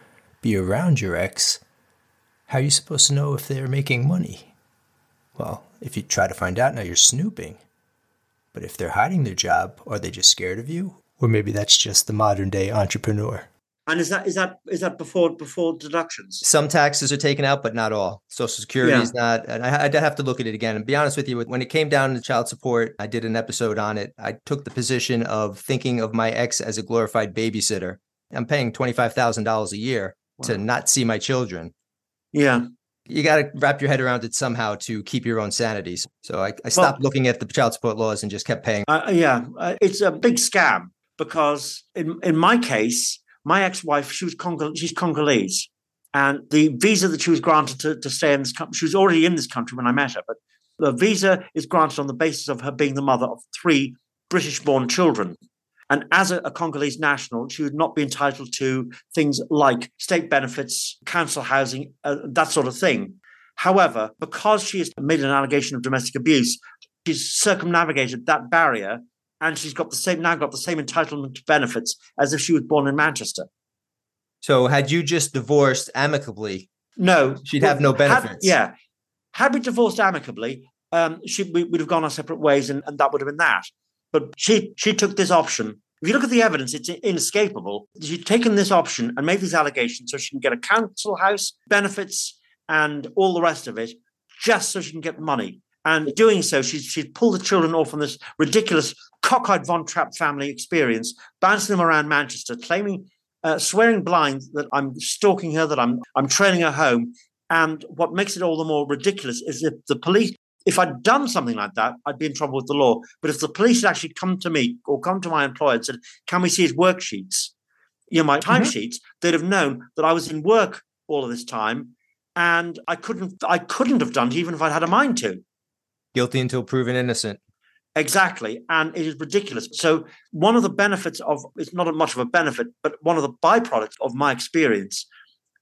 be around your ex, how are you supposed to know if they're making money? Well, if you try to find out now, you're snooping. But if they're hiding their job, are they just scared of you? Or maybe that's just the modern day entrepreneur. And is that is that is that before before deductions? Some taxes are taken out, but not all. Social Security yeah. is not. And I, I'd have to look at it again. And be honest with you, when it came down to child support, I did an episode on it. I took the position of thinking of my ex as a glorified babysitter. I'm paying twenty five thousand dollars a year wow. to not see my children. Yeah. You got to wrap your head around it somehow to keep your own sanities. So I, I stopped well, looking at the child support laws and just kept paying. Uh, yeah, uh, it's a big scam because in in my case, my ex-wife, she was she's Congolese, and the visa that she was granted to, to stay in this country, she was already in this country when I met her, but the visa is granted on the basis of her being the mother of three British-born children. And as a, a, Congolese national, she would not be entitled to things like state benefits, council housing, uh, that sort of thing. However, because she has made an allegation of domestic abuse, she's circumnavigated that barrier and she's got the same now got the same entitlement to benefits as if she was born in Manchester. So had you just divorced amicably, no, she'd have no benefits. Had, yeah, had we divorced amicably, um, she we would have gone our separate ways, and, and that would have been that. But she she took this option. If you look at the evidence, it's inescapable. She's taken this option and made these allegations so she can get a council house, benefits, and all the rest of it, just so she can get money. And doing so, she's, she's pulled the children off on this ridiculous cockeyed Von Trapp family experience, bouncing them around Manchester, claiming, uh, swearing blind that I'm stalking her, that I'm, I'm trailing her home. And what makes it all the more ridiculous is if the police, if I'd done something like that, I'd be in trouble with the law. But if the police had actually come to me or come to my employer and said, Can we see his worksheets? You know, my mm-hmm. timesheets, they'd have known that I was in work all of this time. And I couldn't I couldn't have done it even if I'd had a mind to. Guilty until proven innocent. Exactly. And it is ridiculous. So, one of the benefits of it's not much of a benefit, but one of the byproducts of my experience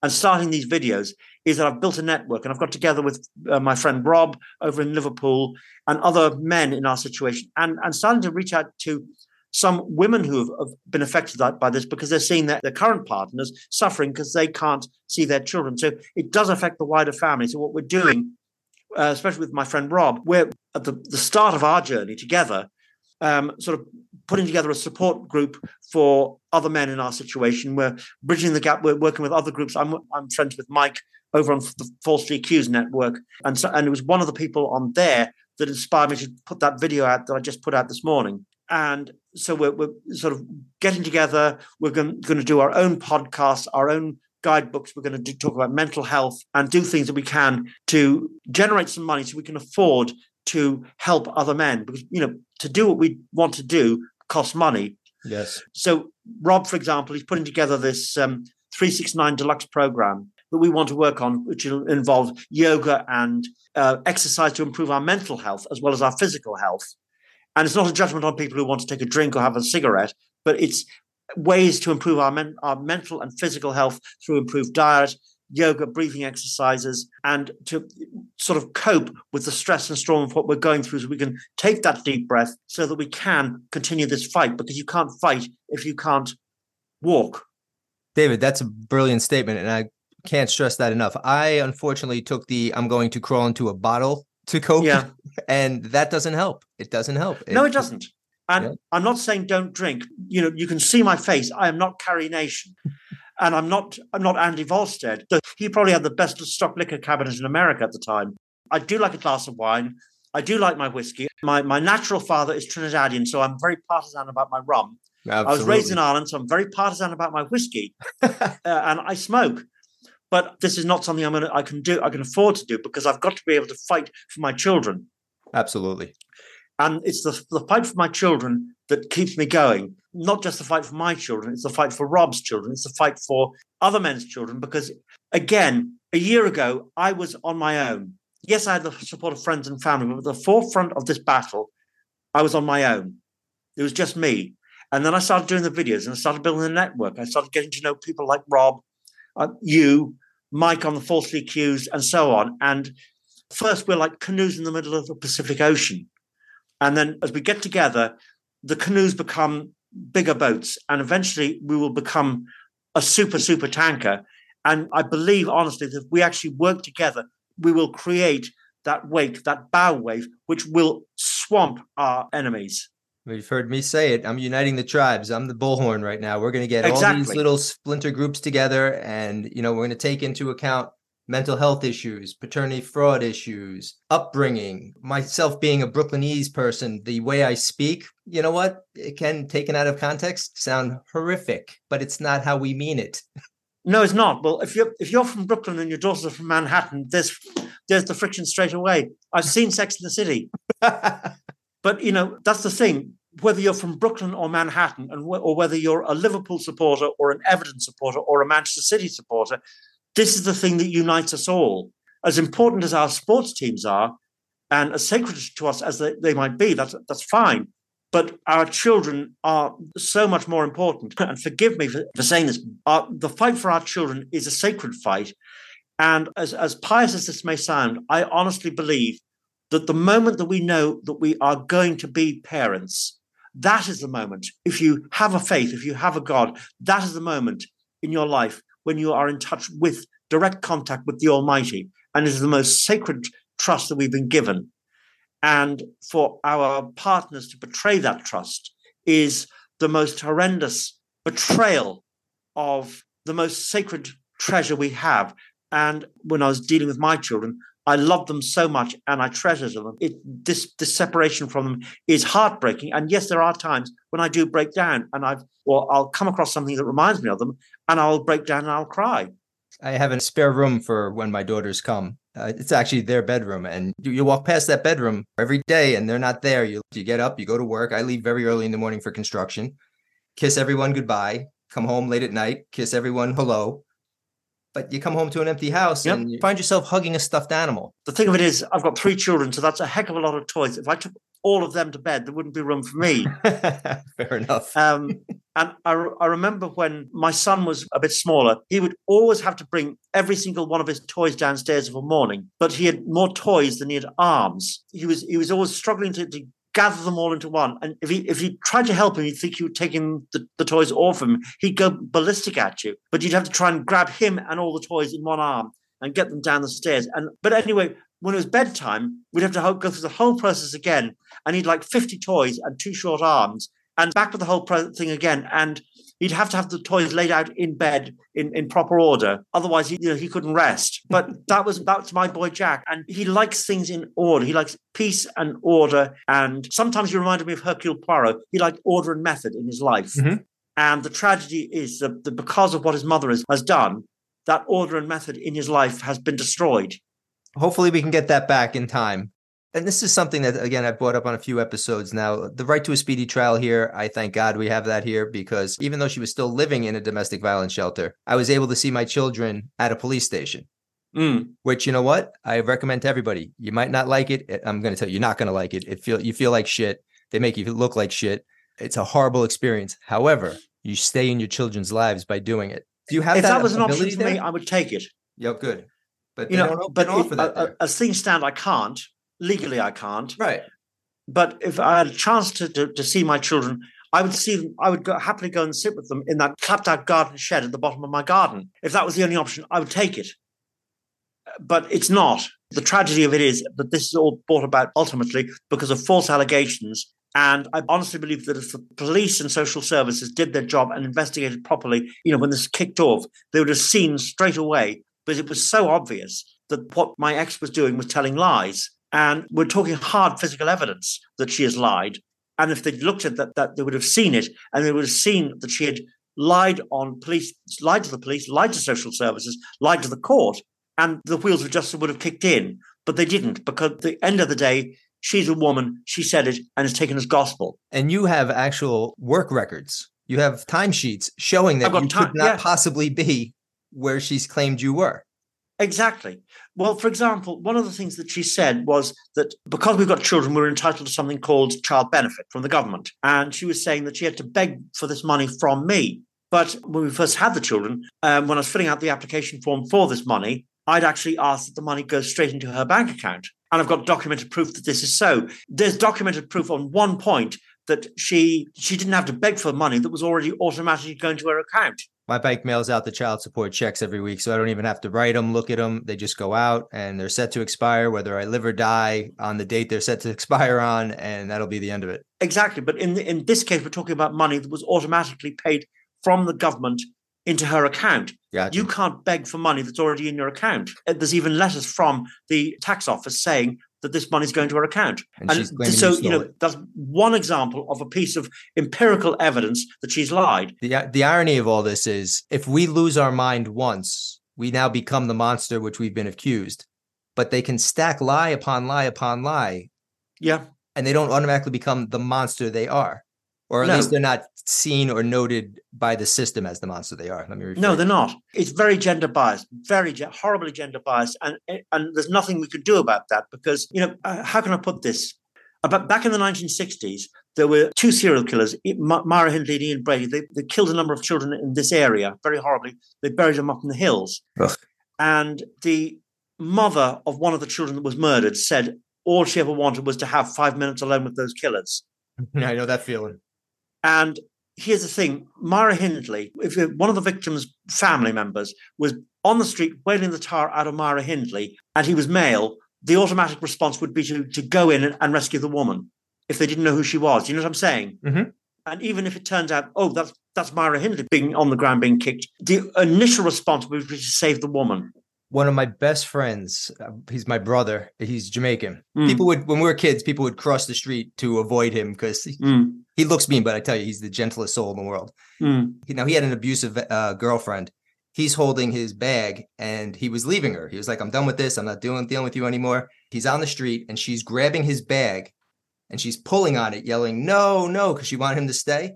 and starting these videos is that I've built a network and I've got together with uh, my friend Rob over in Liverpool and other men in our situation and, and starting to reach out to some women who have, have been affected by this because they're seeing their, their current partners suffering because they can't see their children. So it does affect the wider family. So what we're doing uh, especially with my friend Rob, we're at the, the start of our journey together, um, sort of putting together a support group for other men in our situation. We're bridging the gap. We're working with other groups. I'm, I'm friends with Mike over on the Falsely Accused Network. And so, and it was one of the people on there that inspired me to put that video out that I just put out this morning. And so we're, we're sort of getting together. We're going, going to do our own podcast, our own guidebooks. We're going to do, talk about mental health and do things that we can to generate some money so we can afford to help other men. Because, you know, to do what we want to do costs money. Yes. So, Rob, for example, he's putting together this um, 369 deluxe program that we want to work on, which will involve yoga and uh, exercise to improve our mental health as well as our physical health. And it's not a judgment on people who want to take a drink or have a cigarette, but it's ways to improve our, men, our mental and physical health through improved diet, yoga, breathing exercises, and to sort of cope with the stress and storm of what we're going through so we can take that deep breath so that we can continue this fight because you can't fight if you can't walk. David, that's a brilliant statement. And I can't stress that enough. I unfortunately took the I'm going to crawl into a bottle to cope. Yeah. And that doesn't help. It doesn't help. It, no, it doesn't. And yeah. I'm not saying don't drink. You know, you can see my face. I am not Carry Nation. and I'm not I'm not Andy Volstead. He probably had the best stock liquor cabinet in America at the time. I do like a glass of wine. I do like my whiskey. My my natural father is Trinidadian, so I'm very partisan about my rum. Absolutely. I was raised in Ireland, so I'm very partisan about my whiskey, uh, and I smoke. But this is not something I'm gonna I can do. I can afford to do because I've got to be able to fight for my children. Absolutely. And it's the, the fight for my children that keeps me going. Not just the fight for my children, it's the fight for Rob's children, it's the fight for other men's children. Because again, a year ago, I was on my own. Yes, I had the support of friends and family, but at the forefront of this battle, I was on my own. It was just me. And then I started doing the videos and I started building a network. I started getting to know people like Rob, uh, you, Mike on the falsely accused, and so on. And first, we're like canoes in the middle of the Pacific Ocean. And then as we get together, the canoes become bigger boats, and eventually we will become a super, super tanker. And I believe, honestly, that if we actually work together, we will create that wake, that bow wave, which will swamp our enemies. You've heard me say it. I'm uniting the tribes. I'm the bullhorn right now. We're going to get all these little splinter groups together, and you know we're going to take into account mental health issues, paternity fraud issues, upbringing. Myself being a Brooklynese person, the way I speak, you know what? It can, taken out of context, sound horrific, but it's not how we mean it. No, it's not. Well, if you're if you're from Brooklyn and your daughters are from Manhattan, there's there's the friction straight away. I've seen Sex in the City, but you know that's the thing. Whether you're from Brooklyn or Manhattan, and wh- or whether you're a Liverpool supporter or an Everton supporter or a Manchester City supporter, this is the thing that unites us all. As important as our sports teams are, and as sacred to us as they, they might be, that's that's fine. But our children are so much more important. And forgive me for, for saying this. Our, the fight for our children is a sacred fight. And as, as pious as this may sound, I honestly believe that the moment that we know that we are going to be parents, that is the moment. If you have a faith, if you have a God, that is the moment in your life when you are in touch with direct contact with the Almighty. And it is the most sacred trust that we've been given. And for our partners to betray that trust is the most horrendous betrayal of the most sacred treasure we have. And when I was dealing with my children, I love them so much and I treasure them. It, this, this separation from them is heartbreaking. And yes, there are times when I do break down and I've, or I'll come across something that reminds me of them and I'll break down and I'll cry. I have a spare room for when my daughters come. Uh, it's actually their bedroom, and you, you walk past that bedroom every day, and they're not there. You you get up, you go to work. I leave very early in the morning for construction. Kiss everyone goodbye. Come home late at night. Kiss everyone hello. But you come home to an empty house, Yep. and you find yourself hugging a stuffed animal. The thing of it is, I've got three children, so that's a heck of a lot of toys. If I took all of them to bed, there wouldn't be room for me. Fair enough. Um, and I, I remember when my son was a bit smaller, he would always have to bring every single one of his toys downstairs of a morning. But he had more toys than he had arms. He was he was always struggling to, to gather them all into one. And if he if you tried to help him, you'd think you were taking the, the toys off him. He'd go ballistic at you. But you'd have to try and grab him and all the toys in one arm and get them down the stairs. And but anyway, when it was bedtime, we'd have to go through the whole process again. And he'd like 50 toys and two short arms and back with the whole thing again. And he'd have to have the toys laid out in bed in, in proper order. Otherwise, he, you know, he couldn't rest. But that was that's my boy Jack, and he likes things in order. He likes peace and order. And sometimes he reminded me of Hercule Poirot. He liked order and method in his life. Mhm. And the tragedy is that, that because of what his mother has, has done, that order and method in his life has been destroyed. Hopefully, we can get that back in time. And this is something that, again, I've brought up on a few episodes now. The right to a speedy trial here, I thank God we have that here because even though she was still living in a domestic violence shelter, I was able to see my children at a police station. Mm. Which you know what I recommend to everybody. You might not like it. I'm going to tell you, you're not going to like it. It feel you feel like shit. They make you look like shit. It's a horrible experience. However, you stay in your children's lives by doing it. Do you have If that, that was an option for me, there? I would take it. Yep, good. But You know, don't, but they don't it- offer that uh, as things stand, I can't. Legally, I mm-hmm. can't. right. But if I had a chance to, to, to see my children, I would see them. I would go, happily go and sit with them in that clapped out garden shed at the bottom of my garden. If that was the only option, I would take it. But it's not. The tragedy of it is that this is all brought about ultimately because of false allegations. And I honestly believe that if the police and social services did their job and investigated properly, you know, when this kicked off, they would have seen straight away. But it was so obvious that what my ex was doing was telling lies. And we're talking hard physical evidence that she has lied. And if they'd looked at that, that they would have seen it, and they would have seen that she had lied on police, lied to the police, lied to social services, lied to the court, and the wheels of justice would have kicked in. But they didn't, because at the end of the day, she's a woman, she said it, and it's taken as gospel. And you have actual work records. You have timesheets showing that you ti- could not yeah. possibly be where she's claimed you were. Exactly. Well, for example, one of the things that she said was that because we've got children, we're entitled to something called child benefit from the government. And she was saying that she had to beg for this money from me. But when we first had the children, um, when I was filling out the application form for this money, I'd actually asked that the money goes straight into her bank account. And I've got documented proof that this is so. There's documented proof on one point that she she didn't have to beg for money that was already automatically going to her account. My bank mails out the child support checks every week, so I don't even have to write them, look at them. They just go out and they're set to expire, whether I live or die on the date they're set to expire on, and that'll be the end of it. Exactly. But in, the, in this case, we're talking about money that was automatically paid from the government into her account. Gotcha. You can't beg for money that's already in your account. Uh, There's even letters from the tax office saying that this money is going to her account. And claiming so, you you know, it. that's one example of a piece of empirical evidence that she's lied. The, the irony of all this is if we lose our mind once, we now become the monster which we've been accused. But they can stack lie upon lie upon lie, Yeah. and they don't automatically become the monster they are. Or at No. least they're not seen or noted by the system as the monster they are. Let me rephrase. No, they're not. It's very gender biased, very ge- horribly gender biased, and and there's nothing we could do about that because you know uh, how can I put this? About back in the 1960s, there were two serial killers, Myra Hindley and Ian Brady. They, they killed a number of children in this area very horribly. They buried them up in the hills, Ugh. and the mother of one of the children that was murdered said all she ever wanted was to have five minutes alone with those killers. I know that feeling. And here's the thing Myra Hindley, if one of the victim's family members was on the street wailing the tar out of Myra Hindley and he was male, the automatic response would be to, to go in and, and rescue the woman if they didn't know who she was. You know what I'm saying? Mhm. And even if it turns out, oh, that's that's Myra Hindley being on the ground being kicked, the initial response would be to save the woman. One of my best friends, uh, he's my brother. He's Jamaican. Mm. People would, when we were kids, people would cross the street to avoid him because Mm, he looks mean. But I tell you, he's the gentlest soul in the world. mm, He, now he had an abusive uh, girlfriend. He's holding his bag and he was leaving her. He was like, "I'm done with this. I'm not dealing dealing with you anymore." He's on the street and she's grabbing his bag and she's pulling on it, yelling, "No, no!" because she wanted him to stay.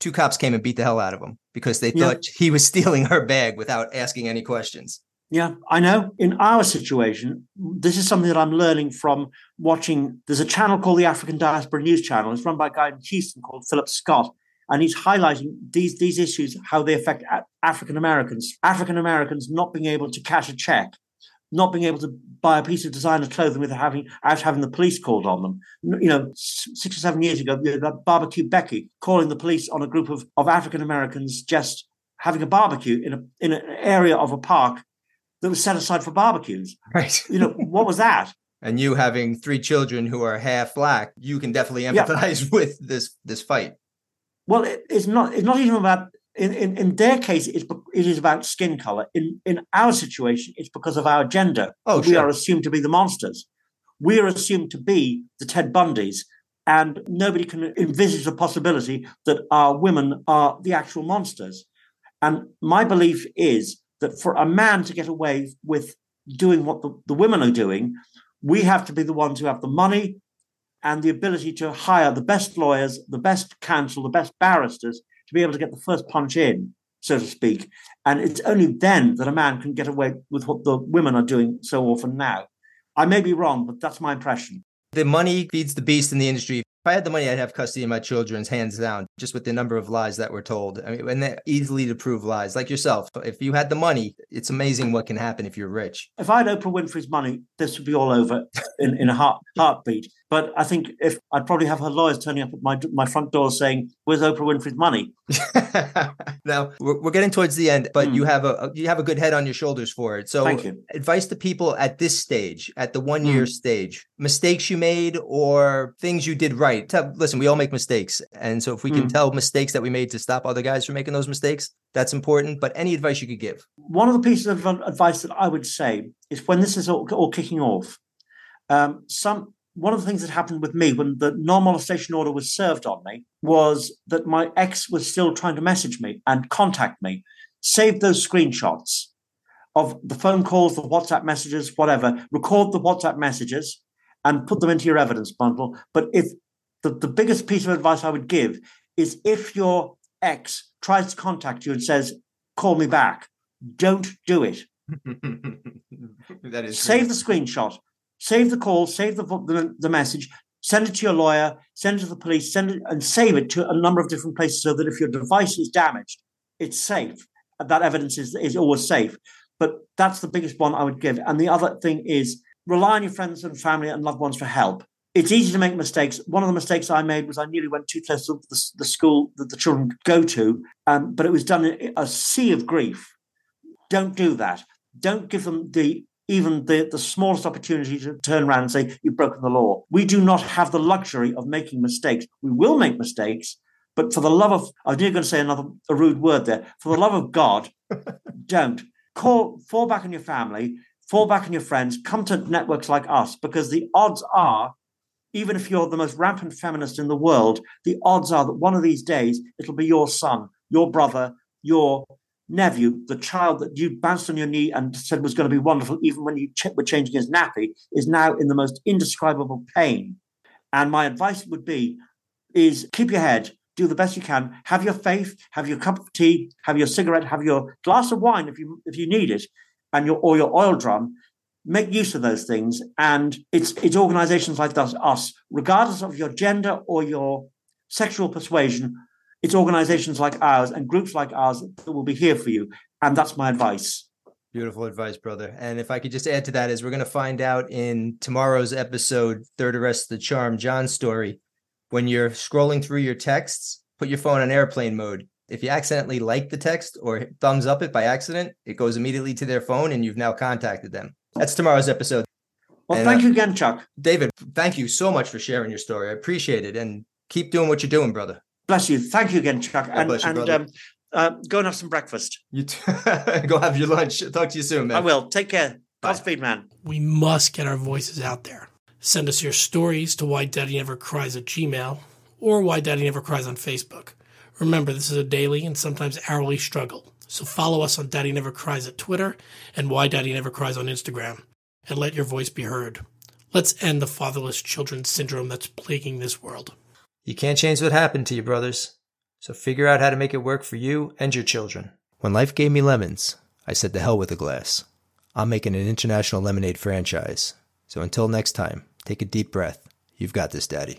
Two cops came and beat the hell out of him because they Yeah. thought he was stealing her bag without asking any questions. Yeah, I know. In our situation, this is something that I'm learning from watching. There's a channel called the African Diaspora News Channel. It's run by a guy in Houston called Philip Scott, and he's highlighting these these issues, how they affect African Americans. African Americans not being able to cash a check, not being able to buy a piece of designer clothing without having without having the police called on them. You know, six or seven years ago, that barbecue Becky calling the police on a group of, of African Americans just having a barbecue in a in an area of a park that was set aside for barbecues. Right. You know, what was that? and you having three children who are half black, you can definitely Yeah. empathize with this this fight. Well, it, it's not. It's not even about. In, in, in their case, it's, it is about skin color. In in our situation, it's because of our gender. Oh, that we are assumed to be the monsters. We are assumed to be the Ted Bundys, and nobody can envisage the possibility that our women are the actual monsters. And my belief is that for a man to get away with doing what the, the women are doing, we have to be the ones who have the money and the ability to hire the best lawyers, the best counsel, the best barristers to be able to get the first punch in, so to speak. And it's only then that a man can get away with what the women are doing so often now. I may be wrong, but that's my impression. The money feeds the beast in the industry. If I had the money, I'd have custody of my children's hands down, just with the number of lies that were told. I mean, and they're easily to prove lies, like yourself. If you had the money, it's amazing what can happen if you're rich. If I had Oprah Winfrey's money, this would be all over in, in a heart, heartbeat. But I think if I'd probably have her lawyers turning up at my my front door saying, "Where's Oprah Winfrey's money?" now we're, we're getting towards the end, but Hmm. you have a you have a good head on your shoulders for it. So, Thank you. advice to people at this stage, at the one Hmm. year stage, mistakes you made or things you did right. Tell, listen, we all make mistakes, and so if we can Hmm. tell mistakes that we made to stop other guys from making those mistakes, that's important. But any advice you could give? One of the pieces of advice that I would say is when this is all, all kicking off, um, some one of the things that happened with me when the non-molestation order was served on me was that my ex was still trying to message me and contact me. Save those screenshots of the phone calls, the WhatsApp messages, whatever. Record the WhatsApp messages and put them into your evidence bundle. But if the, the biggest piece of advice I would give is if your ex tries to contact you and says, call me back, don't do it. that is Save the screenshot, save the call, save the, the, the message, send it to your lawyer, send it to the police, send it and save it to a number of different places so that if your device is damaged, it's safe. That evidence is, is always safe. But that's the biggest one I would give. And the other thing is rely on your friends and family and loved ones for help. It's easy to make mistakes. One of the mistakes I made was I nearly went too close to the, the school that the children go to, um, but it was done in a sea of grief. Don't do that. Don't give them the even the, the smallest opportunity to turn around and say, You've broken the law. We do not have the luxury of making mistakes. We will make mistakes, but for the love of, I was nearly going to say another a rude word there. For the love of God, don't. Call, fall back on your family, fall back on your friends, come to networks like us, because the odds are, even if you're the most rampant feminist in the world, the odds are that one of these days it'll be your son, your brother, your nephew, the child that you bounced on your knee and said was going to be wonderful, even when you were changing his nappy, is now in the most indescribable pain. And my advice would be, is keep your head, do the best you can, have your faith, have your cup of tea, have your cigarette, have your glass of wine if you if you need it, and your or your oil drum. Make use of those things, and it's it's organisations like us, regardless of your gender or your sexual persuasion, it's organizations like ours and groups like ours that will be here for you. And that's my advice. Beautiful advice, brother. And if I could just add to that, is we're going to find out in tomorrow's episode, Third Arrest the Charm, John's story. When you're scrolling through your texts, put your phone on airplane mode. If you accidentally like the text or thumbs up it by accident, it goes immediately to their phone and you've now contacted them. That's tomorrow's episode. Well, and, thank uh, you again, Chuck. David, thank you so much for sharing your story. I appreciate it. And keep doing what you're doing, brother. Bless you. Thank you again, Chuck. and, you, and um, uh, go and have some breakfast. You t- go have your lunch. Talk to you soon, man. I will. Take care. Godspeed, man. We must get our voices out there. Send us your stories to Why Daddy Never Cries at Gmail or Why Daddy Never Cries on Facebook. Remember, this is a daily and sometimes hourly struggle. So follow us on Daddy Never Cries at Twitter and Why Daddy Never Cries on Instagram and let your voice be heard. Let's end the fatherless children syndrome that's plaguing this world. You can't change what happened to you, brothers. So figure out how to make it work for you and your children. When life gave me lemons, I said to hell with a glass. I'm making an international lemonade franchise. So until next time, take a deep breath. You've got this, Daddy.